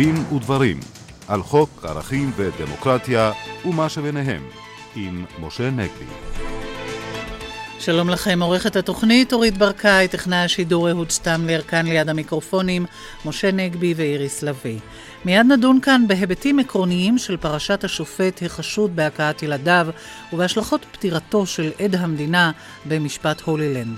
דין ודברים על חוק ערכים ודמוקרטיה ומה שביניהם עם משה נגבי. שלום לכם, עורכת התוכנית אורית ברקאי, טכנאי השידור אהוד סטמלר, כאן ליד המיקרופונים, משה נגבי ואיריס לביא. מיד נדון כאן בהיבטים עקרוניים של פרשת השופט החשוד בהכאת ילדיו ובהשלכות פטירתו של עד המדינה במשפט הולילנד.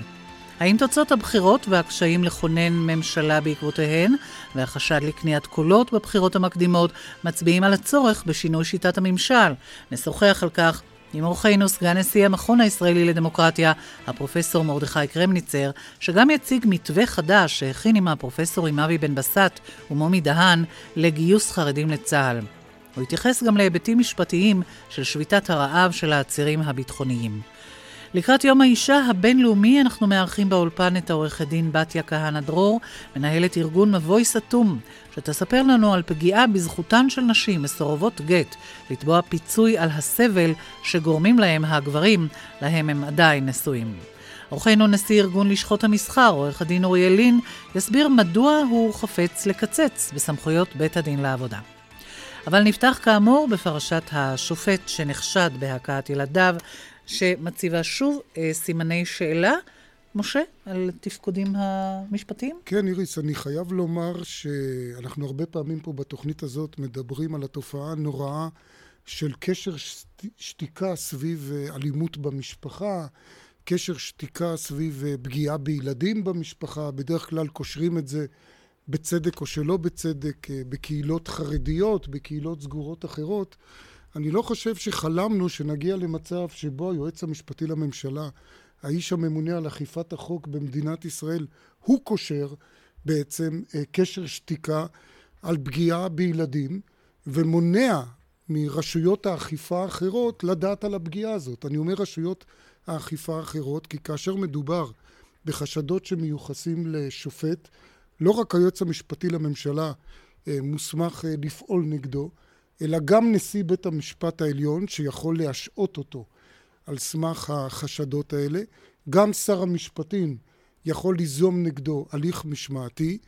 האם תוצאות הבחירות והקשיים לכונן ממשלה בעקבותיהן והחשד לקניית קולות בבחירות המקדימות מצביעים על הצורך בשינוי שיטת הממשל? נשוחח על כך עם אורחנו סגן נשיא המכון הישראלי לדמוקרטיה, הפרופסור מרדכי קרמניצר, שגם יציג מתווה חדש שהכין עם הפרופסורים אבי בן בסט ומומי דהן לגיוס חרדים לצה"ל. הוא התייחס גם להיבטים משפטיים של שביתת הרעב של העצירים הביטחוניים. לקראת יום האישה הבינלאומי אנחנו מארחים באולפן את העורכת דין בתיה כהנא דרור, מנהלת ארגון מבוי סתום, שתספר לנו על פגיעה בזכותן של נשים מסורבות גט לתבוע פיצוי על הסבל שגורמים להם הגברים, להם הם עדיין נשואים. אורחנו נשיא ארגון לשכות המסחר, עורך הדין אוריאל לין, יסביר מדוע הוא חפץ לקצץ בסמכויות בית הדין לעבודה. אבל נפתח כאמור בפרשת השופט שנחשד בהכאת ילדיו שמציבה שוב אה, סימני שאלה. משה, על תפקודים המשפטתיים? כן, איריס, אני חייב לומר שאנחנו הרבה פעמים פה בתוכנית הזאת מדברים על התופעה הנוראה של קשר שתיקה סביב אה, אלימות במשפחה, קשר שתיקה סביב אה, פגיעה בילדים במשפחה, בדרך כלל קושרים את זה בצדק או שלא בצדק, אה, בקהילות חרדיות, בקהילות סגורות אחרות. אני לא חושב שחלמנו שנגיע למצב שבו היועץ המשפטי לממשלה, האיש הממונה על אכיפת החוק במדינת ישראל, הוא קושר בעצם אה, קשר שתיקה על פגיעה בילדים ומונע מרשויות האכיפה האחרות לדעת על הפגיעה הזאת. אני אומר רשויות האכיפה האחרות כי כאשר מדובר בחשדות שמיוחסים לשופט, לא רק היועץ המשפטי לממשלה אה, מוסמך אה, לפעול נגדו, אלא גם נשיא בית המשפט העליון שיכול להשעות אותו על סמך החשדות האלה, גם שר המשפטים יכול ליזום נגדו הליך משמעתי,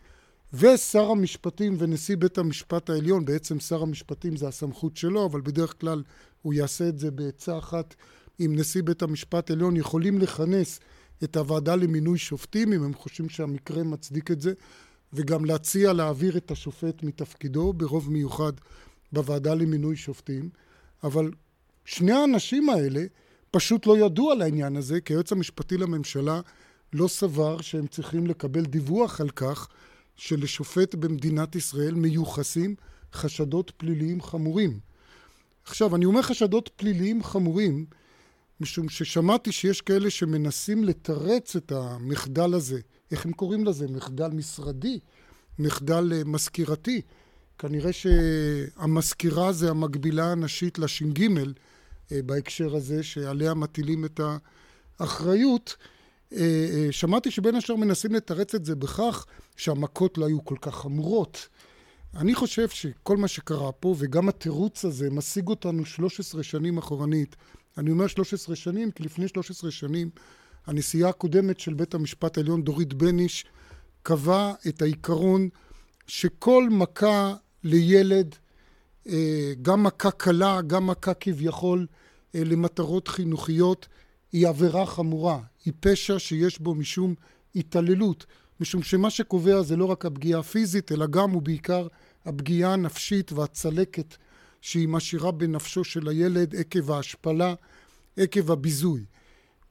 ושר המשפטים ונשיא בית המשפט העליון, בעצם שר המשפטים זה הסמכות שלו, אבל בדרך כלל הוא יעשה את זה בעצה אחת עם נשיא בית המשפט העליון, יכולים לכנס את הוועדה למינוי שופטים, אם הם חושבים שהמקרה מצדיק את זה, וגם להציע להעביר את השופט מתפקידו ברוב מיוחד בוועדה למינוי שופטים, אבל שני האנשים האלה פשוט לא ידעו על העניין הזה, כי היועץ המשפטי לממשלה לא סבר שהם צריכים לקבל דיווח על כך שלשופט במדינת ישראל מיוחסים חשדות פליליים חמורים. עכשיו, אני אומר חשדות פליליים חמורים, משום ששמעתי שיש כאלה שמנסים לתרץ את המחדל הזה. איך הם קוראים לזה? מחדל משרדי? מחדל אה, מזכירתי? כנראה שהמזכירה זה המקבילה הנשית לש"ג אה, בהקשר הזה, שעליה מטילים את האחריות. אה, אה, שמעתי שבין השאר מנסים לתרץ את זה בכך שהמכות לא היו כל כך חמורות. אני חושב שכל מה שקרה פה, וגם התירוץ הזה, משיג אותנו 13 שנים אחורנית. אני אומר 13 שנים, כי לפני 13 שנים הנשיאה הקודמת של בית המשפט העליון, דורית בניש, קבע את העיקרון שכל מכה לילד, אה, גם מכה קלה, גם מכה כביכול אה, למטרות חינוכיות, היא עבירה חמורה, היא פשע שיש בו משום התעללות, משום שמה שקובע זה לא רק הפגיעה הפיזית, אלא גם ובעיקר הפגיעה הנפשית והצלקת שהיא משאירה בנפשו של הילד עקב ההשפלה, עקב הביזוי.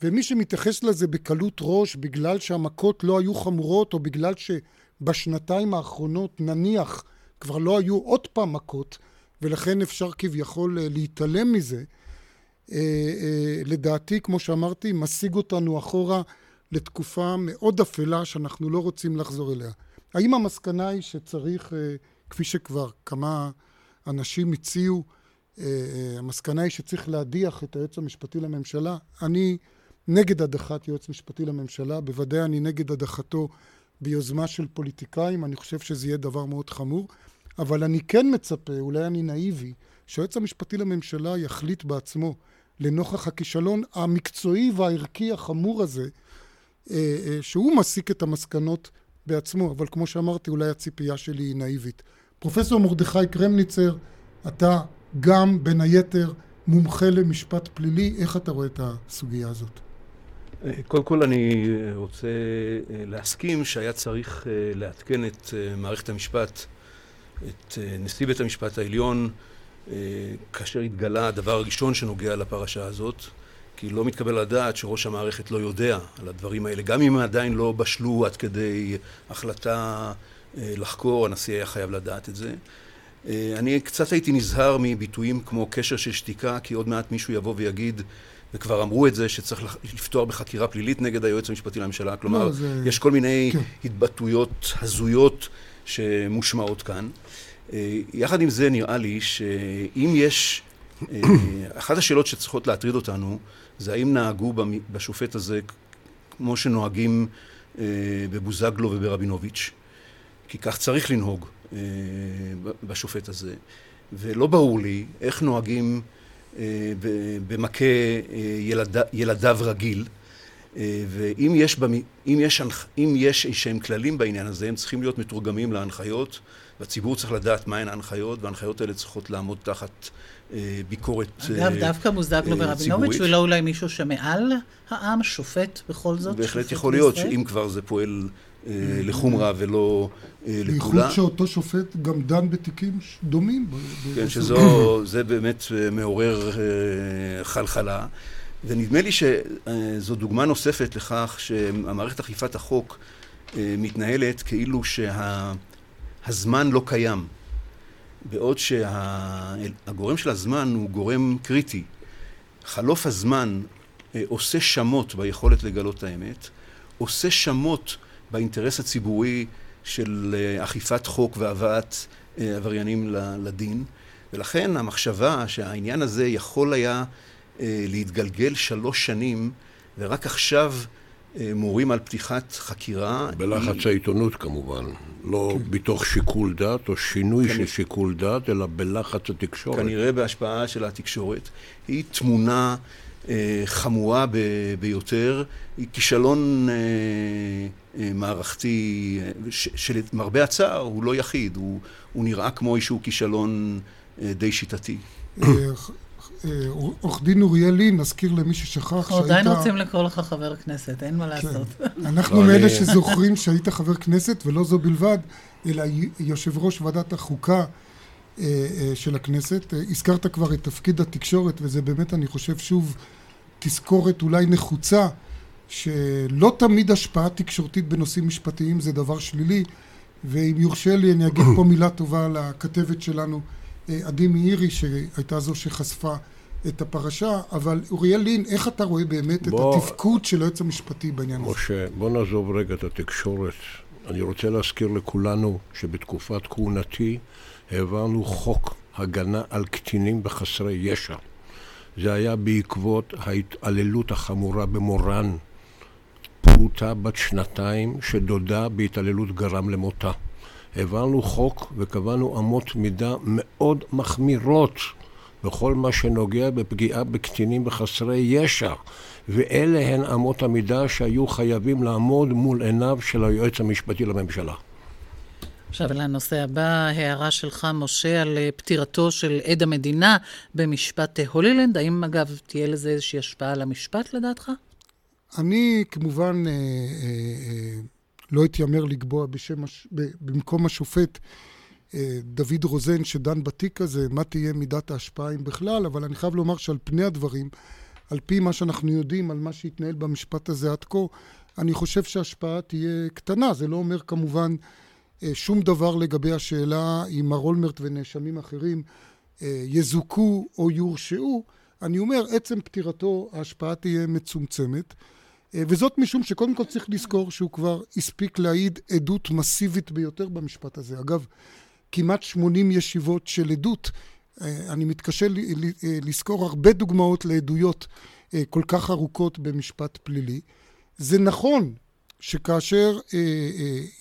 ומי שמתייחס לזה בקלות ראש בגלל שהמכות לא היו חמורות, או בגלל שבשנתיים האחרונות נניח כבר לא היו עוד פעם מכות, ולכן אפשר כביכול אה, להתעלם מזה. אה, אה, לדעתי, כמו שאמרתי, משיג אותנו אחורה לתקופה מאוד אפלה שאנחנו לא רוצים לחזור אליה. האם המסקנה היא שצריך, כפי שכבר כמה אנשים הציעו, המסקנה היא שצריך להדיח את היועץ המשפטי לממשלה? אני נגד הדחת יועץ משפטי לממשלה, בוודאי אני נגד הדחתו ביוזמה של פוליטיקאים, אני חושב שזה יהיה דבר מאוד חמור. אבל אני כן מצפה, אולי אני נאיבי, שהיועץ המשפטי לממשלה יחליט בעצמו, לנוכח הכישלון המקצועי והערכי החמור הזה, אה, אה, שהוא מסיק את המסקנות בעצמו, אבל כמו שאמרתי, אולי הציפייה שלי היא נאיבית. פרופסור מרדכי קרמניצר, אתה גם בין היתר מומחה למשפט פלילי, איך אתה רואה את הסוגיה הזאת? קודם כל אני רוצה להסכים שהיה צריך לעדכן את מערכת המשפט, את נשיא בית המשפט העליון, כאשר התגלה הדבר הראשון שנוגע לפרשה הזאת, כי לא מתקבל לדעת שראש המערכת לא יודע על הדברים האלה, גם אם עדיין לא בשלו עד כדי החלטה לחקור, הנשיא היה חייב לדעת את זה. אני קצת הייתי נזהר מביטויים כמו קשר של שתיקה, כי עוד מעט מישהו יבוא ויגיד, וכבר אמרו את זה, שצריך לפתוח בחקירה פלילית נגד היועץ המשפטי לממשלה. כלומר, לא, זה... יש כל מיני כן. התבטאויות הזויות שמושמעות כאן. יחד עם זה נראה לי שאם יש, אחת השאלות שצריכות להטריד אותנו זה האם נהגו בשופט הזה כמו שנוהגים בבוזגלו וברבינוביץ', כי כך צריך לנהוג בשופט הזה, ולא ברור לי איך נוהגים במכה ילד, ילדיו רגיל, ואם יש, אם יש, אם יש איזשהם כללים בעניין הזה, הם צריכים להיות מתורגמים להנחיות, והציבור צריך לדעת מהן ההנחיות, וההנחיות האלה צריכות לעמוד תחת ביקורת ציבורית. אגב, דווקא מוזגלו ורבינוביץ' ולא אולי מישהו שמעל העם, שופט בכל זאת? בהחלט יכול להיות, שאם כבר זה פועל לחומרה ולא לכולה. בייחוד שאותו שופט גם דן בתיקים דומים. כן, שזה באמת מעורר חלחלה. ונדמה לי שזו דוגמה נוספת לכך שהמערכת אכיפת החוק מתנהלת כאילו שהזמן לא קיים. בעוד שהגורם של הזמן הוא גורם קריטי. חלוף הזמן עושה שמות ביכולת לגלות את האמת, עושה שמות באינטרס הציבורי של אכיפת חוק והבאת עבריינים לדין, ולכן המחשבה שהעניין הזה יכול היה להתגלגל שלוש שנים, ורק עכשיו מורים על פתיחת חקירה. בלחץ העיתונות כמובן, לא כן. בתוך שיקול דעת או שינוי של שיקול דעת, אלא בלחץ התקשורת. כנראה בהשפעה של התקשורת. היא תמונה חמורה ביותר, היא כישלון מערכתי, שלמרבה הצער הוא לא יחיד, הוא, הוא נראה כמו איזשהו כישלון די שיטתי. עורך דין אוריאל לין, נזכיר למי ששכח שהיית... אנחנו עדיין רוצים לקרוא לך חבר כנסת, אין מה לעשות. אנחנו מאלה שזוכרים שהיית חבר כנסת, ולא זו בלבד, אלא יושב ראש ועדת החוקה של הכנסת. הזכרת כבר את תפקיד התקשורת, וזה באמת, אני חושב, שוב, תזכורת אולי נחוצה, שלא תמיד השפעה תקשורתית בנושאים משפטיים זה דבר שלילי, ואם יורשה לי אני אגיד פה מילה טובה לכתבת שלנו, עדי מאירי, שהייתה זו שחשפה את הפרשה, אבל אוריאל לין, איך אתה רואה באמת בוא, את התפקוד של היועץ המשפטי בעניין הזה? משה, בוא נעזוב רגע את התקשורת. אני רוצה להזכיר לכולנו שבתקופת כהונתי העברנו חוק הגנה על קטינים וחסרי ישע. זה היה בעקבות ההתעללות החמורה במורן, פעוטה בת שנתיים שדודה בהתעללות גרם למותה. העברנו חוק וקבענו אמות מידה מאוד מחמירות בכל מה שנוגע בפגיעה בקטינים וחסרי ישע, ואלה הן אמות המידה שהיו חייבים לעמוד מול עיניו של היועץ המשפטי לממשלה. עכשיו לנושא הבא, הערה שלך, משה, על פטירתו של עד המדינה במשפט הולילנד. האם, אגב, תהיה לזה איזושהי השפעה על המשפט, לדעתך? אני, כמובן, אה, אה, אה, לא אתיימר לקבוע בשם, במקום השופט דוד רוזן שדן בתיק הזה, מה תהיה מידת ההשפעה אם בכלל, אבל אני חייב לומר שעל פני הדברים, על פי מה שאנחנו יודעים על מה שהתנהל במשפט הזה עד כה, אני חושב שההשפעה תהיה קטנה. זה לא אומר כמובן שום דבר לגבי השאלה אם מר אולמרט ונאשמים אחרים יזוכו או יורשעו. אני אומר, עצם פטירתו ההשפעה תהיה מצומצמת. וזאת משום שקודם כל צריך לזכור שהוא כבר הספיק להעיד עדות מסיבית ביותר במשפט הזה. אגב, כמעט 80 ישיבות של עדות. אני מתקשה לזכור הרבה דוגמאות לעדויות כל כך ארוכות במשפט פלילי. זה נכון שכאשר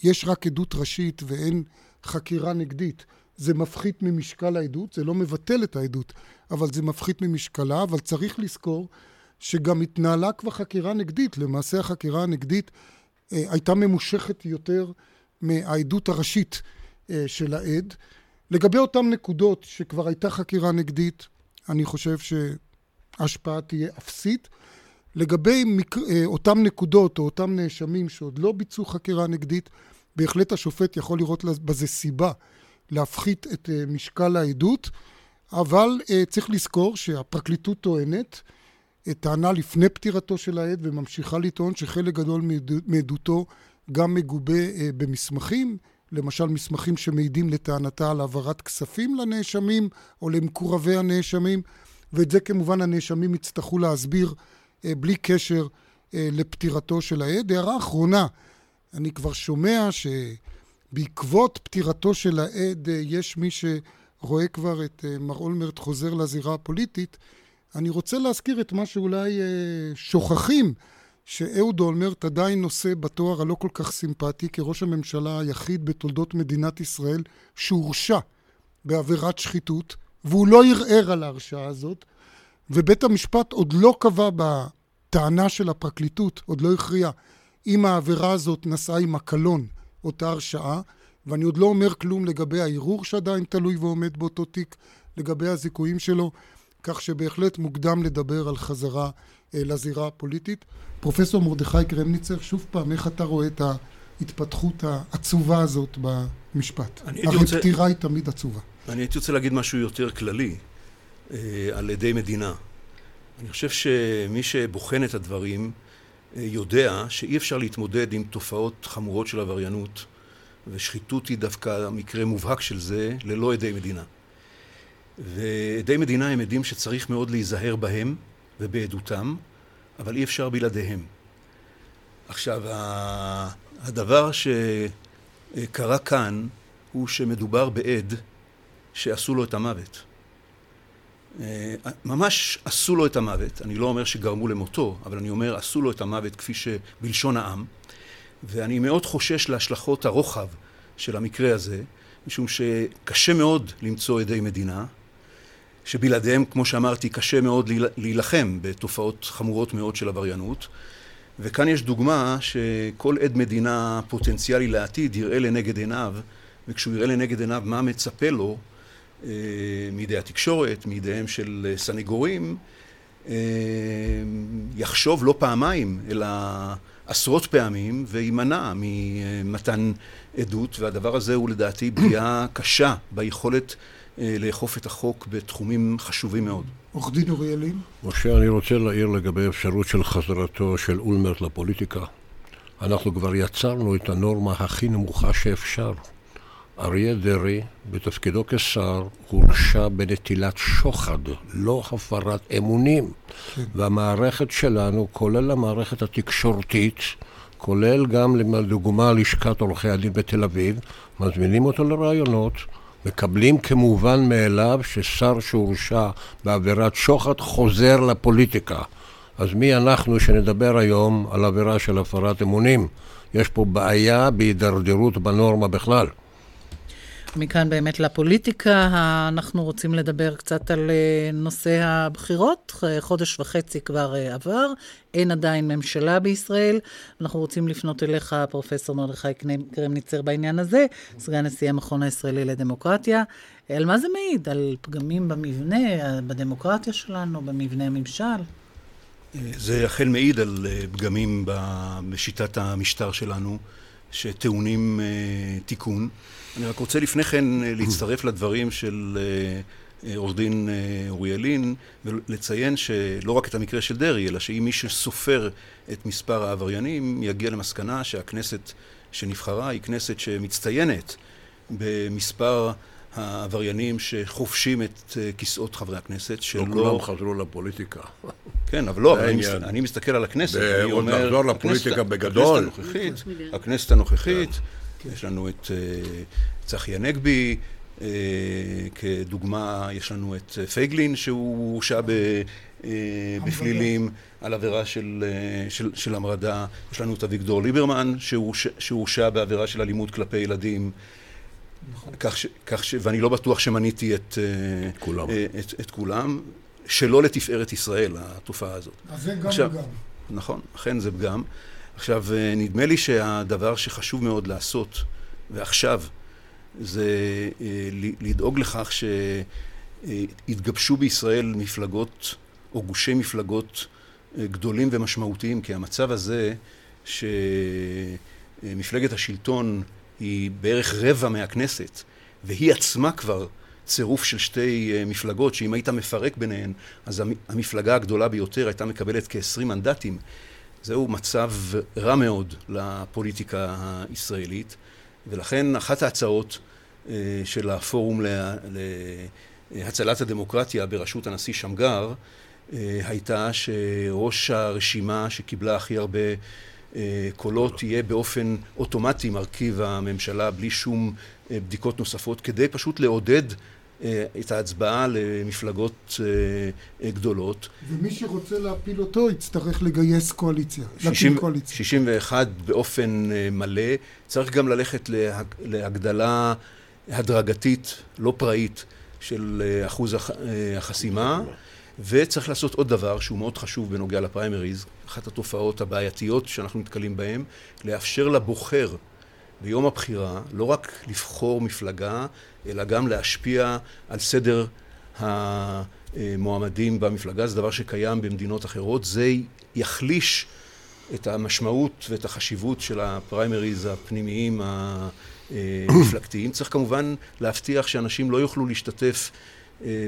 יש רק עדות ראשית ואין חקירה נגדית, זה מפחית ממשקל העדות, זה לא מבטל את העדות, אבל זה מפחית ממשקלה, אבל צריך לזכור שגם התנהלה כבר חקירה נגדית. למעשה החקירה הנגדית אה, הייתה ממושכת יותר מהעדות הראשית אה, של העד, לגבי אותן נקודות שכבר הייתה חקירה נגדית, אני חושב שההשפעה תהיה אפסית. לגבי מק... אה, אותם נקודות או אותם נאשמים שעוד לא ביצעו חקירה נגדית, בהחלט השופט יכול לראות בזה סיבה להפחית את אה, משקל העדות, אבל אה, צריך לזכור שהפרקליטות טוענת, טענה לפני פטירתו של העד וממשיכה לטעון שחלק גדול מעדותו גם מגובה במסמכים, למשל מסמכים שמעידים לטענתה על העברת כספים לנאשמים או למקורבי הנאשמים, ואת זה כמובן הנאשמים יצטרכו להסביר אה, בלי קשר אה, לפטירתו של העד. הערה אחרונה, אני כבר שומע שבעקבות פטירתו של העד אה, יש מי שרואה כבר את מר אולמרט חוזר לזירה הפוליטית. אני רוצה להזכיר את מה שאולי שוכחים, שאהוד אולמרט עדיין נושא בתואר הלא כל כך סימפטי כראש הממשלה היחיד בתולדות מדינת ישראל שהורשע בעבירת שחיתות, והוא לא ערער על ההרשעה הזאת, ובית המשפט עוד לא קבע בטענה של הפרקליטות, עוד לא הכריע, אם העבירה הזאת נסעה עם הקלון, אותה הרשעה, ואני עוד לא אומר כלום לגבי הערעור שעדיין תלוי ועומד באותו תיק, לגבי הזיכויים שלו, כך שבהחלט מוקדם לדבר על חזרה אה, לזירה הפוליטית. פרופסור מרדכי קרמניצר, שוב פעם, איך אתה רואה את ההתפתחות העצובה הזאת במשפט? הרי רוצה... פטירה היא תמיד עצובה. אני הייתי רוצה להגיד משהו יותר כללי. אה, על ידי מדינה. אני חושב שמי שבוחן את הדברים אה, יודע שאי אפשר להתמודד עם תופעות חמורות של עבריינות, ושחיתות היא דווקא מקרה מובהק של זה, ללא עדי מדינה. ועדי מדינה הם עדים שצריך מאוד להיזהר בהם ובעדותם, אבל אי אפשר בלעדיהם. עכשיו, הדבר שקרה כאן הוא שמדובר בעד שעשו לו את המוות. אה, ממש עשו לו את המוות, אני לא אומר שגרמו למותו, אבל אני אומר עשו לו את המוות כפי שבלשון העם, ואני מאוד חושש להשלכות הרוחב של המקרה הזה, משום שקשה מאוד למצוא עדי מדינה, שבלעדיהם, כמו שאמרתי, קשה מאוד להילחם בתופעות חמורות מאוד של עבריינות, וכאן יש דוגמה שכל עד מדינה פוטנציאלי לעתיד יראה לנגד עיניו, וכשהוא יראה לנגד עיניו מה מצפה לו, אה, מידי התקשורת, מידיהם של אה, סנגורים, אה, יחשוב לא פעמיים, אלא עשרות פעמים, ויימנע ממתן עדות, והדבר הזה הוא לדעתי פגיעה קשה ביכולת לאכוף את החוק בתחומים חשובים מאוד. עורך דין אוריאלים? משה, אני רוצה להעיר לגבי אפשרות של חזרתו של אולמרט לפוליטיקה. אנחנו כבר יצרנו את הנורמה הכי נמוכה שאפשר. אריה דרעי, בתפקידו כשר, הורשע בנטילת שוחד, לא הפרת אמונים. כן. והמערכת שלנו, כולל המערכת התקשורתית, כולל גם לדוגמה לשכת עורכי הדין בתל אביב, מזמינים אותו לראיונות, מקבלים כמובן מאליו ששר שהורשע בעבירת שוחד חוזר לפוליטיקה. אז מי אנחנו שנדבר היום על עבירה של הפרת אמונים? יש פה בעיה בהידרדרות בנורמה בכלל. מכאן באמת לפוליטיקה, אנחנו רוצים לדבר קצת על אה, נושא הבחירות. חודש וחצי כבר אה, עבר, אין עדיין ממשלה בישראל. אנחנו רוצים לפנות אליך, פרופ' מרדכי קרמניצר, בעניין הזה, סגן נשיא המכון הישראלי לדמוקרטיה. על מה זה מעיד? על פגמים במבנה, בדמוקרטיה שלנו, במבנה הממשל? זה אכן מעיד על אה, פגמים בשיטת המשטר שלנו, שטעונים תיקון. אני רק רוצה לפני כן אה, להצטרף לדברים של אה, אה, עורך דין אוריאלין ולציין שלא רק את המקרה של דרעי, אלא שאם מי שסופר את מספר העבריינים יגיע למסקנה שהכנסת שנבחרה היא כנסת שמצטיינת במספר העבריינים שחופשים את כיסאות חברי הכנסת, שלא... לא כולם חזרו לפוליטיקה. כן, אבל לא, אני, מסת... אני מסתכל על הכנסת, אני אומר... עוד נחזור לפוליטיקה בגדול. הכנסת הנוכחית, הכנסת הנוכחית כן. יש לנו את uh, צחי הנגבי, uh, כדוגמה יש לנו את uh, פייגלין שהוא הורשע uh, בפלילים על עבירה של, uh, של, של המרדה, יש לנו את אביגדור ליברמן שהורשע בעבירה של אלימות כלפי ילדים. נכון. כך ש, כך ש, ואני לא בטוח שמניתי את, כולם. את, את כולם, שלא לתפארת ישראל, התופעה הזאת. אז זה גם עכשיו, וגם. נכון, אכן זה פגם. עכשיו, אה, נדמה לי שהדבר שחשוב מאוד לעשות, ועכשיו, זה לדאוג לכך שיתגבשו בישראל מפלגות או גושי מפלגות גדולים ומשמעותיים, כי המצב הזה שמפלגת השלטון היא בערך רבע מהכנסת, והיא עצמה כבר צירוף של שתי אה, מפלגות, שאם היית מפרק ביניהן, אז המפלגה הגדולה ביותר הייתה מקבלת כ-20 מנדטים. זהו מצב רע מאוד לפוליטיקה הישראלית, ולכן אחת ההצעות אה, של הפורום להצלת הדמוקרטיה בראשות הנשיא שמגר אה, הייתה שראש הרשימה שקיבלה הכי הרבה קולות יהיה באופן אוטומטי מרכיב הממשלה בלי שום בדיקות נוספות כדי פשוט לעודד אה, את ההצבעה למפלגות אה, גדולות. ומי שרוצה להפיל אותו יצטרך לגייס קואליציה, 60, להפיל קואליציה. 61 באופן אה, מלא, צריך גם ללכת להגדלה הדרגתית, לא פראית, של אחוז החסימה. וצריך לעשות עוד דבר שהוא מאוד חשוב בנוגע לפריימריז, אחת התופעות הבעייתיות שאנחנו נתקלים בהן, לאפשר לבוחר ביום הבחירה לא רק לבחור מפלגה, אלא גם להשפיע על סדר המועמדים במפלגה. זה דבר שקיים במדינות אחרות. זה יחליש את המשמעות ואת החשיבות של הפריימריז הפנימיים המפלגתיים. צריך כמובן להבטיח שאנשים לא יוכלו להשתתף אה,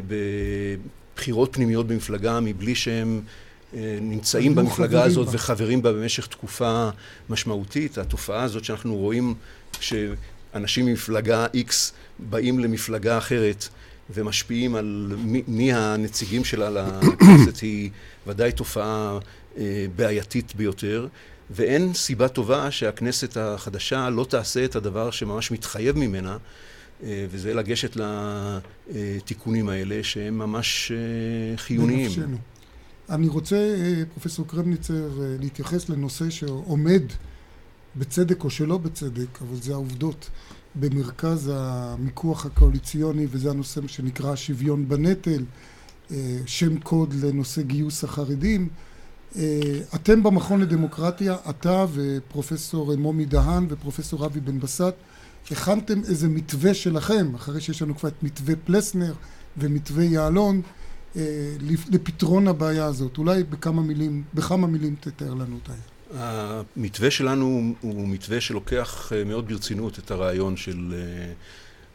בבחירות פנימיות במפלגה מבלי שהם נמצאים במפלגה הזאת בה. וחברים בה במשך תקופה משמעותית. התופעה הזאת שאנחנו רואים שאנשים ממפלגה X באים למפלגה אחרת ומשפיעים על מי, מי הנציגים שלה לכנסת היא ודאי תופעה אה, בעייתית ביותר. ואין סיבה טובה שהכנסת החדשה לא תעשה את הדבר שממש מתחייב ממנה, אה, וזה לגשת לתיקונים האלה שהם ממש חיוניים. בנפשנו. אני רוצה, אה, פרופסור קרמניצר, אה, להתייחס לנושא שעומד בצדק או שלא בצדק, אבל זה העובדות במרכז המיקוח הקואליציוני, וזה הנושא שנקרא שוויון בנטל, אה, שם קוד לנושא גיוס החרדים. אתם במכון לדמוקרטיה, אתה ופרופסור מומי דהן ופרופסור אבי בן בסט, הכנתם איזה מתווה שלכם, אחרי שיש לנו כבר את מתווה פלסנר ומתווה יעלון, לפתרון הבעיה הזאת. אולי בכמה מילים, בכמה מילים תתאר לנו אותה. המתווה שלנו הוא מתווה שלוקח אה, מאוד ברצינות את הרעיון של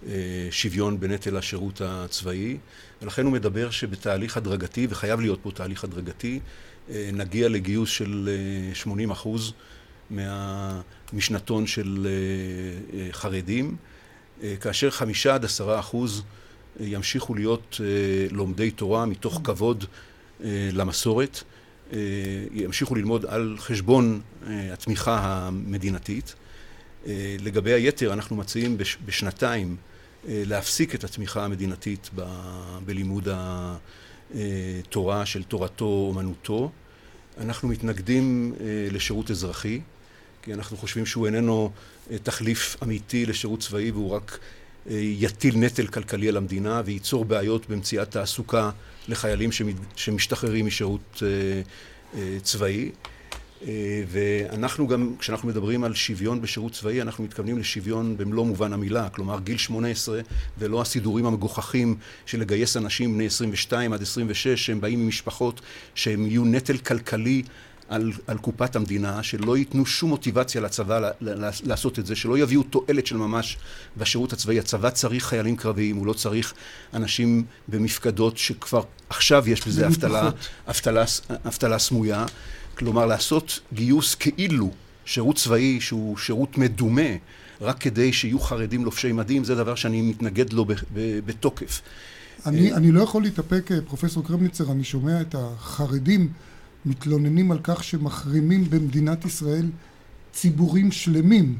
אה, שוויון בנטל השירות הצבאי, ולכן הוא מדבר שבתהליך הדרגתי, וחייב להיות פה תהליך הדרגתי, נגיע לגיוס של 80 אחוז מהמשנתון של חרדים, כאשר חמישה עד עשרה אחוז ימשיכו להיות אה, לומדי תורה מתוך כבוד אה, למסורת, אה, ימשיכו ללמוד על חשבון התמיכה המדינתית. לגבי היתר אנחנו מציעים בשנתיים להפסיק את התמיכה המדינתית בלימוד התורה של תורתו אומנותו. אנחנו מתנגדים לשירות אזרחי, כי אנחנו חושבים שהוא איננו תחליף אמיתי לשירות צבאי והוא רק יטיל נטל כלכלי על המדינה וייצור בעיות במציאת תעסוקה לחיילים שמשתחררים משירות אה, אה, צבאי. אה, ואנחנו גם, כשאנחנו מדברים על שוויון בשירות צבאי, אנחנו מתכוונים לשוויון במלוא מובן המילה, כלומר גיל 18 ולא הסידורים המגוחכים של לגייס אנשים בני 22 עד 26 שהם באים ממשפחות שהם יהיו נטל כלכלי על, על קופת המדינה, שלא ייתנו שום מוטיבציה לצבא ל, ל, לעשות את זה, שלא יביאו תועלת של ממש בשירות הצבאי. הצבא צריך חיילים קרביים, הוא לא צריך אנשים במפקדות שכבר עכשיו יש בזה אבטלה, אבטלה, אבטלה סמויה. כלומר, לעשות גיוס כאילו שירות צבאי שהוא שירות מדומה, רק כדי שיהיו חרדים לובשי מדים, זה דבר שאני מתנגד לו בתוקף. אני, אני לא יכול להתאפק, פרופסור קרמניצר, אני שומע את החרדים מתלוננים על כך שמחרימים במדינת ישראל ציבורים שלמים.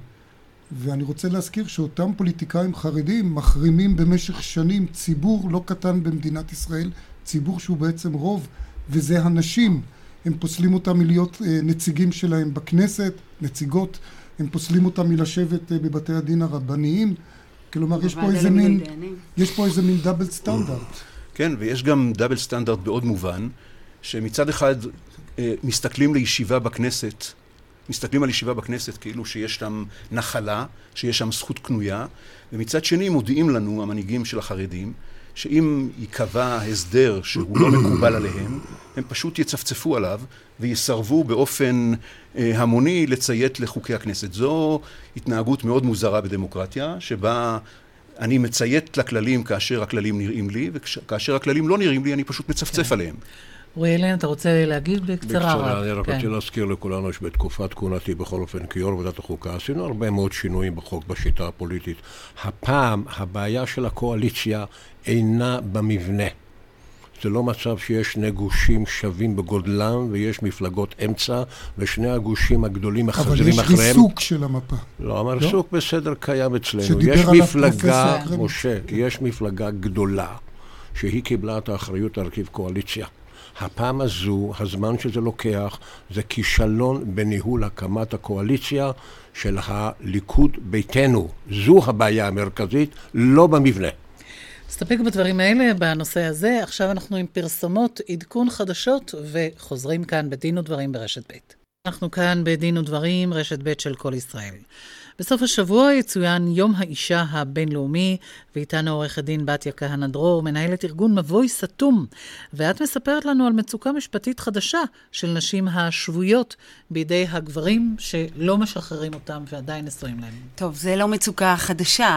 ואני רוצה להזכיר שאותם פוליטיקאים חרדים מחרימים במשך שנים ציבור לא קטן במדינת ישראל, ציבור שהוא בעצם רוב וזה הנשים. הם פוסלים אותם מלהיות אה, נציגים שלהם בכנסת, נציגות, הם פוסלים אותם מלשבת אה, בבתי הדין הרבניים. כלומר יש פה איזה מין, יש פה איזה מין דאבל סטנדרט. כן, ויש גם דאבל סטנדרט בעוד מובן, שמצד אחד מסתכלים לישיבה בכנסת מסתכלים על ישיבה בכנסת כאילו שיש שם נחלה, שיש שם זכות קנויה, ומצד שני מודיעים לנו, המנהיגים של החרדים, שאם ייקבע הסדר שהוא לא מקובל עליהם, הם פשוט יצפצפו עליו ויסרבו באופן אה, המוני לציית לחוקי הכנסת. זו התנהגות מאוד מוזרה בדמוקרטיה, שבה אני מציית לכללים כאשר הכללים נראים לי, וכאשר הכללים לא נראים לי, אני פשוט מצפצף כן. עליהם. אוריאלן, אתה רוצה להגיד בקצרה? בקצרה, אני רק כן. רוצה להזכיר לכולנו שבתקופת כהונתי, בכל אופן, כיו"ר ועדת החוקה, עשינו הרבה מאוד שינויים בחוק, בשיטה הפוליטית. הפעם, הבעיה של הקואליציה אינה במבנה. זה לא מצב שיש שני גושים שווים בגודלם ויש מפלגות אמצע ושני הגושים הגדולים מחזרים אחריהם. אבל יש ריסוק של המפה. לא, הריסוק לא? בסדר קיים אצלנו. יש מפלגה, משה, יש מפלגה גדולה שהיא קיבלה את האחריות להרכיב קואליציה. הפעם הזו, הזמן שזה לוקח, זה כישלון בניהול הקמת הקואליציה של הליכוד ביתנו. זו הבעיה המרכזית, לא במבנה. נסתפק בדברים האלה בנושא הזה. עכשיו אנחנו עם פרסומות, עדכון חדשות, וחוזרים כאן בדין ודברים ברשת ב'. אנחנו כאן בדין ודברים, רשת ב' של כל ישראל. בסוף השבוע יצוין יום האישה הבינלאומי, ואיתנו עורכת דין בתיה כהנא דרור, מנהלת ארגון מבוי סתום, ואת מספרת לנו על מצוקה משפטית חדשה של נשים השבויות בידי הגברים שלא משחררים אותם ועדיין נשואים להם. טוב, זה לא מצוקה חדשה,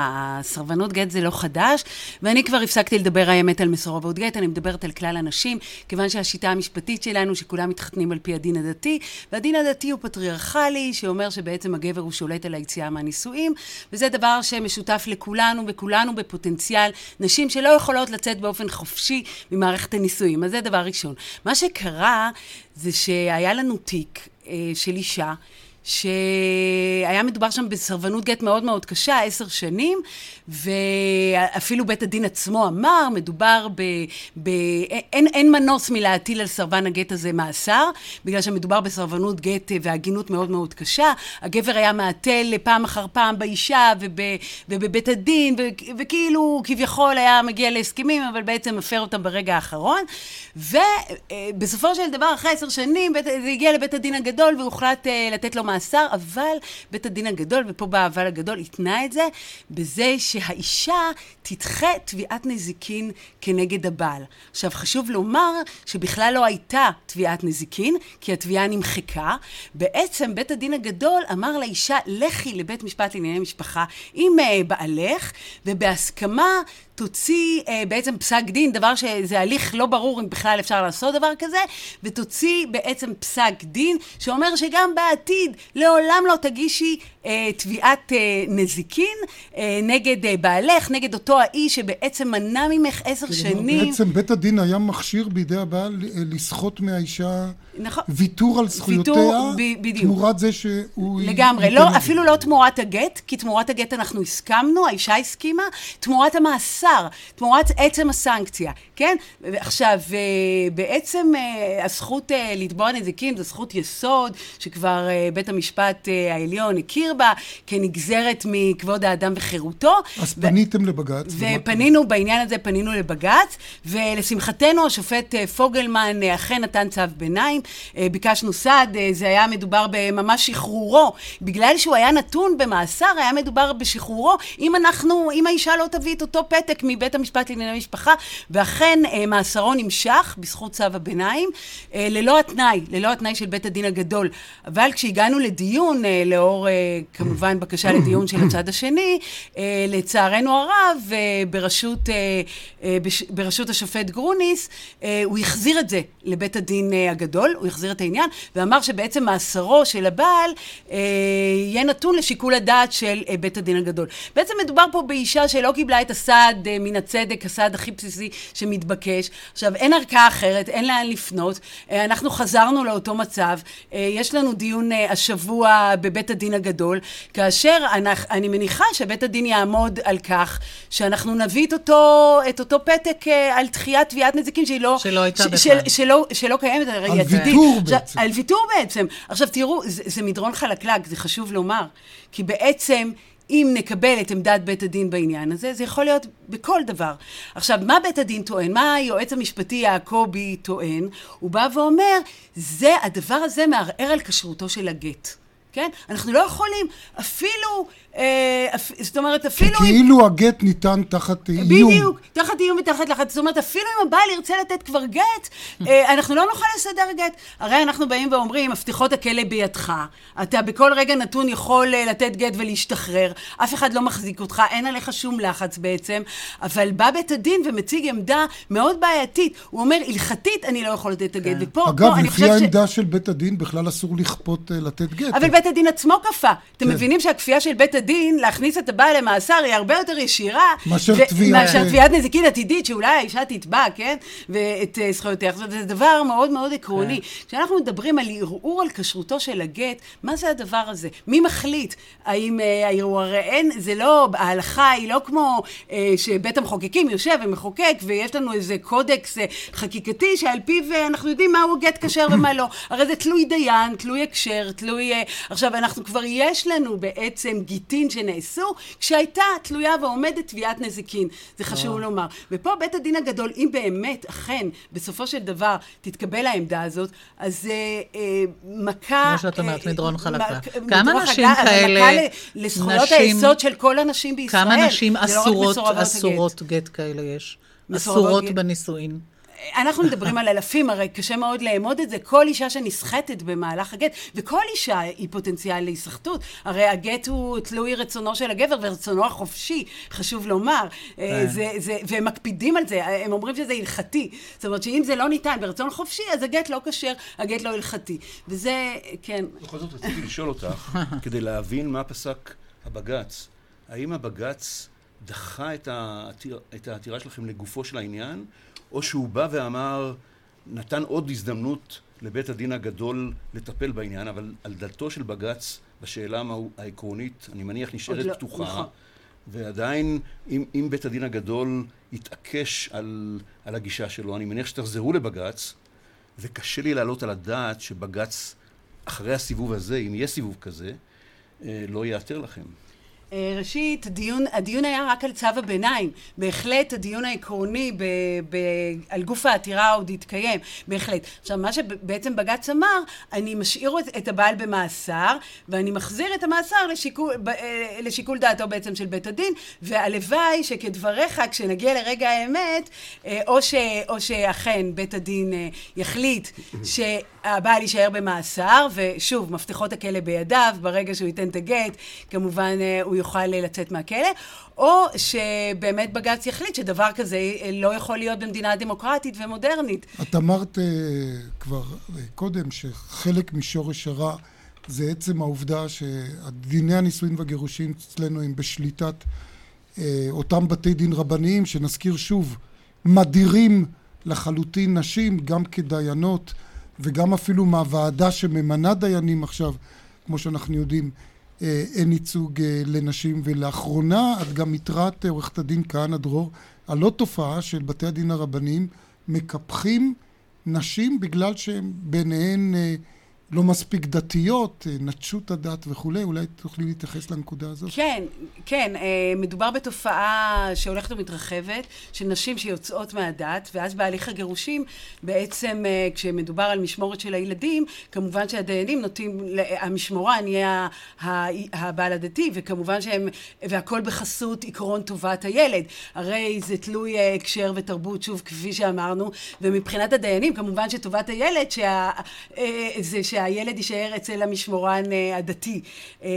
הסרבנות גט זה לא חדש, ואני כבר הפסקתי לדבר האמת על מסורבות גט, אני מדברת על כלל הנשים, כיוון שהשיטה המשפטית שלנו, שכולם מתחתנים על פי הדין הדתי, והדין הדתי הוא פטריארכלי, שאומר שבעצם הגבר הוא שולט על היציאה מהנישואים, וזה דבר שמשותף לכולנו, וכולנו בפוטנציאל נשים שלא יכולות לצאת באופן חופשי ממערכת הנישואים. אז זה דבר ראשון. מה שקרה זה שהיה לנו תיק אה, של אישה שהיה מדובר שם בסרבנות גט מאוד מאוד קשה, עשר שנים, ואפילו בית הדין עצמו אמר, מדובר ב... ב אין, אין מנוס מלהטיל על סרבן הגט הזה מאסר, בגלל שמדובר בסרבנות גט והגינות מאוד מאוד קשה. הגבר היה מהתל פעם אחר פעם באישה וב, ובבית הדין, ו, וכאילו כביכול היה מגיע להסכמים, אבל בעצם מפר אותם ברגע האחרון. ובסופו של דבר, אחרי עשר שנים, זה הגיע לבית הדין הגדול והוחלט אה, לתת לו מאסר, אבל בית הדין הגדול, ופה בא האבל הגדול, התנה את זה בזה שהאישה תדחה תביעת נזיקין כנגד הבעל. עכשיו, חשוב לומר שבכלל לא הייתה תביעת נזיקין, כי התביעה נמחקה. בעצם בית הדין הגדול אמר לאישה, לכי לבית משפט לענייני משפחה עם uh, בעלך, ובהסכמה תוציא אה, בעצם פסק דין, דבר שזה הליך לא ברור אם בכלל אפשר לעשות דבר כזה, ותוציא בעצם פסק דין שאומר שגם בעתיד לעולם לא תגישי תביעת אה, נזיקין אה, נגד אה, בעלך, נגד אותו האיש שבעצם מנע ממך עשר שנים. בעצם בית הדין היה מכשיר בידי הבעל אה, לסחוט מהאישה נכון. ויתור על זכויותיה, ויתור, ב-. תמורת זה שהוא... לגמרי, לא, אפילו לא תמורת הגט, כי תמורת הגט אנחנו הסכמנו, האישה הסכימה, תמורת המאסר, תמורת עצם הסנקציה, כן? עכשיו, אה, בעצם אה, הזכות לתבוע נזיקין זו זכות יסוד, שכבר בית המשפט העליון הכיר להכיר בה כנגזרת מכבוד האדם וחירותו. אז ו- פניתם לבג"ץ. ופנינו בעניין הזה, פנינו לבג"ץ, ולשמחתנו השופט אה, פוגלמן אה, אכן נתן צו ביניים, אה, ביקשנו סעד, זה היה מדובר בממש שחרורו, בגלל שהוא היה נתון במאסר, היה מדובר בשחרורו, אם אנחנו, אם האישה לא תביא את אותו פתק מבית המשפט לענייני משפחה, ואכן מאסרו נמשך בזכות צו הביניים, ללא התנאי, ללא התנאי של בית הדין הגדול. אבל כשהגענו לדיון, לאור כמובן בקשה לדיון של הצד השני, אה, לצערנו הרב, אה, בראשות, אה, בראשות השופט גרוניס, הוא החזיר את זה לבית הדין הגדול, הוא החזיר את העניין, ואמר שבעצם מאסרו של הבעל יהיה נתון לשיקול הדעת של בית הדין הגדול. בעצם מדובר פה באישה שלא קיבלה את הסעד מן הצדק, הסעד הכי בסיסי שמתבקש. עכשיו, אין ערכאה אחרת, אין לאן לפנות. אנחנו חזרנו לאותו מצב. יש לנו דיון השבוע בבית הדין הגדול. גדול, כאשר אני, אני מניחה שבית הדין יעמוד על כך שאנחנו נביא את אותו, את אותו פתק אה, על דחיית תביעת נזיקין שהיא לא... שלא הייתה בכלל. של, שלא, שלא קיימת, על ויתור בעצם. על ויתור בעצם. עכשיו תראו, זה, זה מדרון חלקלק, זה חשוב לומר, כי בעצם... אם נקבל את עמדת בית הדין בעניין הזה, זה יכול להיות בכל דבר. עכשיו, מה בית הדין טוען? מה היועץ המשפטי יעקבי טוען? הוא בא ואומר, זה, הדבר הזה מערער על כשרותו של הגט. כן? אנחנו לא יכולים אפילו, אפ, זאת אומרת, אפילו... כי כאילו הגט ניתן תחת איום. בדיוק, תחת איום ותחת לחץ. זאת אומרת, אפילו אם הבעל ירצה לתת כבר גט, אה, אנחנו לא נוכל לסדר גט. הרי אנחנו באים ואומרים, מפתחות הכלא בידך. אתה בכל רגע נתון יכול אה, לתת גט ולהשתחרר. אף אחד לא מחזיק אותך, אין עליך שום לחץ בעצם. אבל בא בית הדין ומציג עמדה מאוד בעייתית. הוא אומר, הלכתית אני לא יכול לתת את הגט. ופה, אגב, לפי. העמדה של בית הדין, בכלל אסור לכפות אה, לתת גט. אבל בית הדין עצמו כפה. אתם כן. מבינים שהכפייה של בית הדין להכניס את הבעל למאסר היא הרבה יותר ישירה. מאשר ו- תביעה, מאשר כן. תביעת נזיקין עתידית, שאולי האישה תתבע, כן? ואת אה, זכויותיה. זאת אומרת, זה דבר מאוד מאוד עקרוני. כשאנחנו מדברים על ערעור על כשרותו של הגט, מה זה הדבר הזה? מי מחליט? האם אה, הערעור, הרי אין, זה לא, ההלכה היא לא כמו אה, שבית המחוקקים יושב ומחוקק, ויש לנו איזה קודקס אה, חקיקתי שעל פיו אה, אנחנו יודעים מהו גט כשר ומה לא. הרי זה תלוי דיין, תלוי הקשר, תלוי... אה, עכשיו, אנחנו כבר, יש לנו בעצם גיטין שנעשו, כשהייתה תלויה ועומדת תביעת נזיקין. זה חשוב לומר. ופה בית הדין הגדול, אם באמת, אכן, בסופו של דבר, תתקבל העמדה הזאת, אז אה, אה, מכה... כמו שאת אומרת, אה, מדרון. מ- כמה נשים חלקלק, אבל כאלה, מכה לזכויות היסוד של כל הנשים בישראל. כמה נשים זה לא אסורות, הגט. אסורות גט כאלה יש? אסורות גט. בנישואין. אנחנו מדברים על אלפים, הרי קשה מאוד לאמוד את זה. כל אישה שנסחטת במהלך הגט, וכל אישה היא פוטנציאל להיסחטות. הרי הגט הוא תלוי רצונו של הגבר ורצונו החופשי, חשוב לומר. אה, זה, זה, והם מקפידים על זה, הם אומרים שזה הלכתי. זאת אומרת שאם זה לא ניתן ברצון חופשי, אז הגט לא כשר, הגט לא הלכתי. וזה, כן. בכל זאת רציתי לשאול אותך, כדי להבין מה פסק הבג"ץ. האם הבג"ץ דחה את העתיר- את העתירה שלכם לגופו של העניין, או שהוא בא ואמר, נתן עוד הזדמנות לבית הדין הגדול לטפל בעניין, אבל על דלתו של בג"ץ, בשאלה העקרונית, אני מניח נשארת לא, פתוחה. נכון. ועדיין, אם, אם בית הדין הגדול יתעקש על, על הגישה שלו, אני מניח שתחזרו לבג"ץ, וקשה לי להעלות על הדעת שבג"ץ, אחרי הסיבוב הזה, אם יהיה סיבוב כזה, אה, לא ייעתר לכם. אה, ראשית, הדיון, הדיון היה רק על צו הביניים. בהחלט הדיון העקרוני ב, ב, על גוף העתירה עוד יתקיים, בהחלט. עכשיו, מה שבעצם בג"ץ אמר, אני משאיר את, הבעל במאסר, ואני מחזיר את המאסר לשיקול, אה, לשיקול דעתו בעצם של בית הדין, והלוואי שכדבריך, כשנגיע לרגע האמת, אה, או, ש, או שאכן בית הדין יחליט שהבעל יישאר במאסר, ושוב, מפתחות הכלא בידיו, ברגע שהוא ייתן את הגט, כמובן אה, הוא יוכל לצאת מהכלא, או שבאמת בג"ץ יחליט שדבר כזה אה, לא יכול להיות במדינה דמוקרטית ומודרנית. את אמרת אה, כבר אה, קודם שחלק משורש הרע זה עצם העובדה שדיני הנישואין והגירושין אצלנו הם בשליטת אה, אותם בתי דין רבניים, שנזכיר שוב, מדירים לחלוטין נשים, גם כדיינות וגם אפילו מהוועדה שממנה דיינים עכשיו, כמו שאנחנו יודעים, אה, אין ייצוג אה, לנשים. ולאחרונה את גם התרעת, אה, עורכת הדין כהנא דרור, על עוד תופעה של בתי הדין הרבניים מקפחים נשים בגלל שהן ביניהן אה, לא מספיק דתיות, אה, נטשו את הדת וכולי, אולי תוכלי להתייחס לנקודה הזאת? כן, כן, אה, מדובר בתופעה שהולכת ומתרחבת, של נשים שיוצאות מהדת, ואז בהליך הגירושים, בעצם אה, כשמדובר על משמורת של הילדים, כמובן שהדיינים נוטים, המשמורן יהיה הבעל הדתי, וכמובן שהם, והכל בחסות עקרון טובת הילד. הרי זה תלוי הקשר ותרבות, שוב, כפי שאמרנו, ומבחינת הדיינים, כמובן שטובת הילד, שה, זה שהילד יישאר אצל המשמורן אה, הדתי. אה,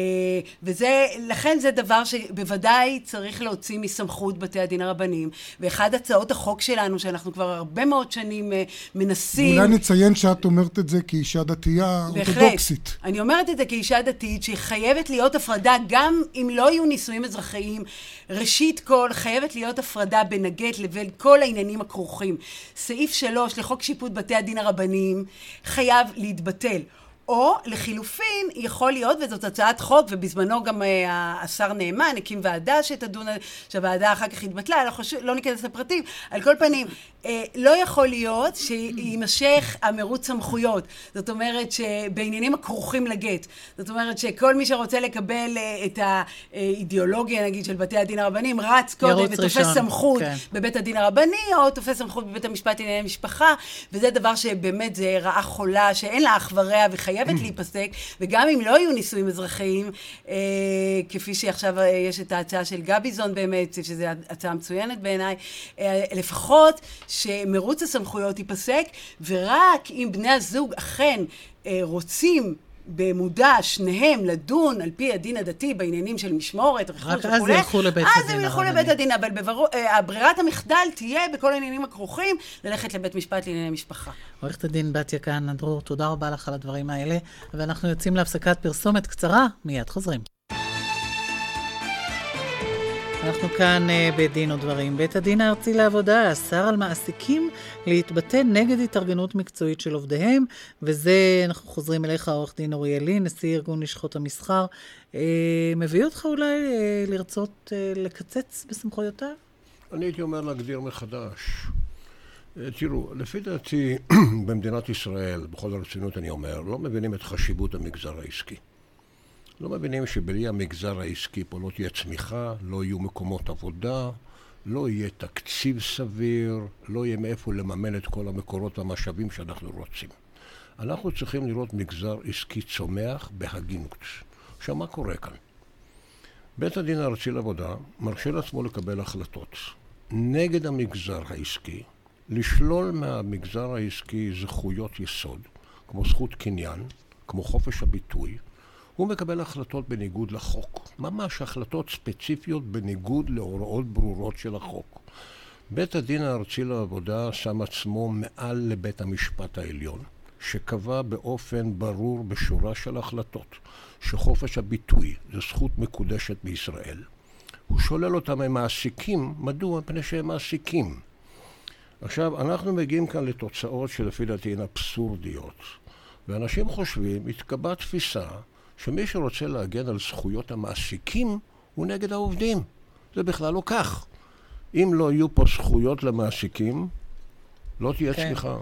וזה, לכן זה דבר שבוודאי צריך להוציא מסמכות בתי הדין הרבניים. ואחד הצעות החוק שלנו, שאנחנו כבר הרבה מאוד שנים אה, מנסים... אולי נציין שאת אומרת את זה כאישה דתייה בהחלט. אורתודוקסית. אני אומרת את זה כאישה דתית, שחייבת להיות הפרדה, גם אם לא יהיו נישואים אזרחיים. ראשית כל, חייבת להיות הפרדה בין הגט לבין כל העניינים הכרוכים. סעיף 3 לחוק שיפוט בתי הדין הרבניים חייב להתבטל. או לחילופין, יכול להיות, וזאת הצעת חוק, ובזמנו גם אה, השר נאמן הקים ועדה שתדון, שהוועדה אחר כך התבטלה, לא, חשוב, לא ניכנס לפרטים. על כל פנים, אה, לא יכול להיות שיימשך המרוץ סמכויות. זאת אומרת שבעניינים הכרוכים לגט. זאת אומרת שכל מי שרוצה לקבל אה, את האידיאולוגיה, נגיד, של בתי הדין הרבניים, רץ קודם ותופס סמכות כן. בבית הדין הרבני, או תופס סמכות בבית המשפט לענייני משפחה, וזה דבר שבאמת זה רעה חולה, שאין לה אח ורע וחייב חייבת להיפסק, וגם אם לא יהיו נישואים אזרחיים, אה, כפי שעכשיו אה, יש את ההצעה של גביזון באמת, שזו הצעה מצוינת בעיניי, אה, לפחות שמרוץ הסמכויות ייפסק, ורק אם בני הזוג אכן אה, רוצים במודע שניהם לדון על פי הדין הדתי בעניינים של משמורת, רכוש וכולי, רק אז ילכו לבית הדין אז הם ילכו לבית הדין, אבל בברור, אה, ברירת המחדל תהיה בכל העניינים הכרוכים ללכת לבית משפט לענייני משפחה. עורכת הדין בתיה כהנא דרור, תודה רבה לך על הדברים האלה, ואנחנו יוצאים להפסקת פרסומת קצרה, מיד חוזרים. אנחנו כאן uh, בדין ודברים. בית הדין הארצי לעבודה אסר על מעסיקים להתבטא נגד התארגנות מקצועית של עובדיהם, וזה, אנחנו חוזרים אליך, עורך דין אוריאל לין, נשיא ארגון לשכות המסחר. Uh, מביא אותך אולי uh, לרצות לקצץ בסמכויותיו? אני הייתי אומר להגדיר מחדש. תראו, לפי דעתי, במדינת ישראל, בכל הרצינות אני אומר, לא מבינים את חשיבות המגזר העסקי. לא מבינים שבלי המגזר העסקי פה לא תהיה צמיחה, לא יהיו מקומות עבודה, לא יהיה תקציב סביר, לא יהיה מאיפה לממן את כל המקורות והמשאבים שאנחנו רוצים. אנחנו צריכים לראות מגזר עסקי צומח בהגינות. עכשיו, מה קורה כאן? בית הדין הארצי לעבודה מרשה לעצמו לקבל החלטות נגד המגזר העסקי, לשלול מהמגזר העסקי זכויות יסוד, כמו זכות קניין, כמו חופש הביטוי, הוא מקבל החלטות בניגוד לחוק. ממש החלטות ספציפיות בניגוד להוראות ברורות של החוק. בית הדין הארצי לעבודה שם עצמו מעל לבית המשפט העליון, שקבע באופן ברור בשורה של החלטות שחופש הביטוי זו זכות מקודשת בישראל. הוא שולל אותם ממעסיקים, מדוע? מפני שהם מעסיקים. עכשיו, אנחנו מגיעים כאן לתוצאות שלפי דעתי הן אבסורדיות. ואנשים חושבים, התקבעה תפיסה שמי שרוצה להגן על זכויות המעסיקים הוא נגד העובדים. זה בכלל לא כך. אם לא יהיו פה זכויות למעסיקים, לא תהיה כן. צמיחה.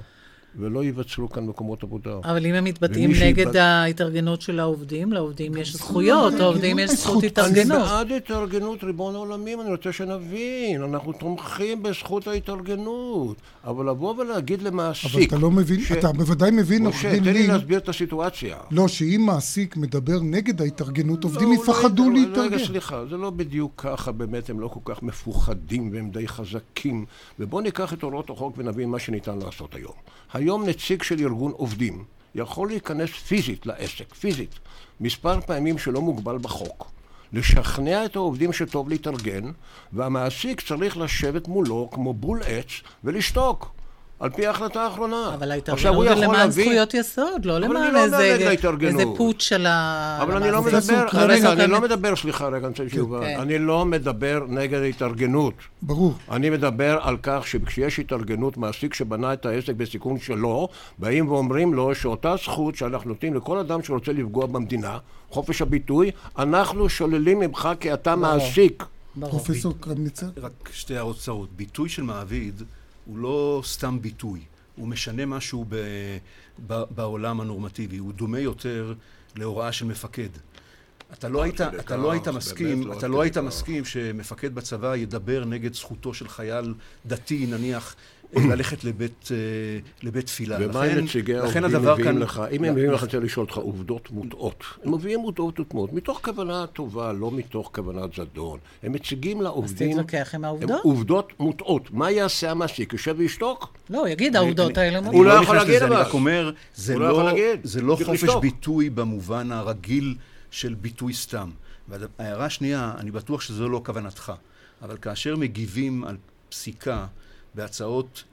ולא ייווצרו כאן מקומות עבודה. אבל אם הם מתבטאים נגד שיבט... ההתארגנות של העובדים, לעובדים יש זכויות, לעובדים יש זכות התארגנות. אני בעד התארגנות, ריבון העולמים, אני רוצה שנבין, אנחנו תומכים בזכות ההתארגנות, אבל לבוא ולהגיד למעסיק... אבל אתה לא מבין, ש... אתה בוודאי מבין, עורך דין לין... תן לי להסביר את הסיטואציה. לא, שאם מעסיק מדבר נגד ההתארגנות, עובדים לא, יפחדו לא, להתארגן. רגע, סליחה, זה לא בדיוק ככה, באמת הם לא כל כך מפוחדים והם די חזקים. ובואו ניקח את הוראות החוק ונבין מה שניתן לעשות היום. היום נציג של ארגון עובדים יכול להיכנס פיזית לעסק, פיזית, מספר פעמים שלא מוגבל בחוק, לשכנע את העובדים שטוב להתארגן, והמעסיק צריך לשבת מולו כמו בול עץ ולשתוק. על פי ההחלטה האחרונה. אבל ההתארגנות זה למען להביא... זכויות יסוד, לא למען לא איזה, איזה פוט של ה... אבל אני לא מדבר, רגע, אני לא מדבר, סליחה, רגע, אני רוצה תשובה. כן. אני לא מדבר נגד ההתארגנות. ברור. אני מדבר על כך שכשיש התארגנות, מעסיק שבנה את העסק בסיכון שלו, באים ואומרים לו שאותה זכות שאנחנו נותנים לכל אדם שרוצה לפגוע במדינה, חופש הביטוי, אנחנו שוללים ממך כי אתה מעסיק. פרופסור קרמניצר? רק שתי הערות קצרות. ביטוי של מעביד הוא לא סתם ביטוי, הוא משנה משהו ב, ב, בעולם הנורמטיבי, הוא דומה יותר להוראה של מפקד. אתה לא היית, אתה לא היית מסכים, לא אתה לא היית מסכים שמפקד בצבא ידבר נגד זכותו של חייל דתי, נניח, ללכת לבית, אה, לבית תפילה. ומה לכן, נציגי העובדים מביאים כאן... לך? אם הם מביאים לך, אני רוצה לשאול אותך עובדות מוטעות. הם מביאים עובדות מוטעות, מתוך כוונה טובה, לא מתוך כוונת זדון. הם מציגים לעובדים... אז תתווכח עם העובדות. עובדות מוטעות. מה יעשה המעסיק? יושב וישתוק? לא, יגיד העובדות האלה מוטעות. הוא לא יכול להגיד אבל. אני רק אומר, זה לא, זה לא חופש ביטוי במובן הרגיל של ביטוי סתם. וההערה השנייה, אני בטוח שזו לא כוונתך. אבל כאשר מגיבים על פסיקה בהצעות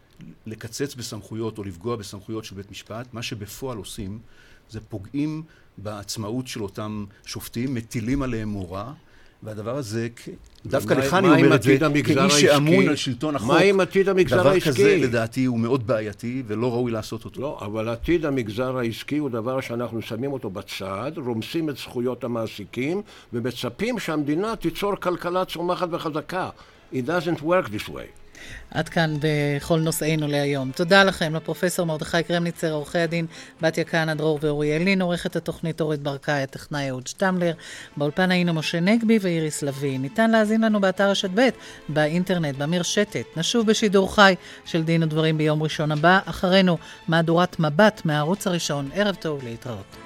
לקצץ בסמכויות או לפגוע בסמכויות של בית משפט, מה שבפועל עושים זה פוגעים בעצמאות של אותם שופטים, מטילים עליהם מורא, והדבר הזה, דווקא לך אני אומר את זה, כמי שאמון על שלטון החוק, מה עם עתיד המגזר העסקי? דבר כזה לדעתי הוא מאוד בעייתי ולא ראוי לעשות אותו. לא, אבל עתיד המגזר העסקי הוא דבר שאנחנו שמים אותו בצד, רומסים את זכויות המעסיקים ומצפים שהמדינה תיצור כלכלה צומחת וחזקה. It doesn't work this way. עד כאן בכל נושאינו להיום. תודה לכם, לפרופסור מרדכי קרמניצר, עורכי הדין בתיה כהנא דרור ואוריאל לין, עורכת התוכנית אורית ברקאי, הטכנאי אהוד שטמלר. באולפן היינו משה נגבי ואיריס לביא. ניתן להאזין לנו באתר רשת ב', באינטרנט, במרשתת. נשוב בשידור חי של דין ודברים ביום ראשון הבא. אחרינו, מהדורת מבט מהערוץ הראשון. ערב טוב להתראות.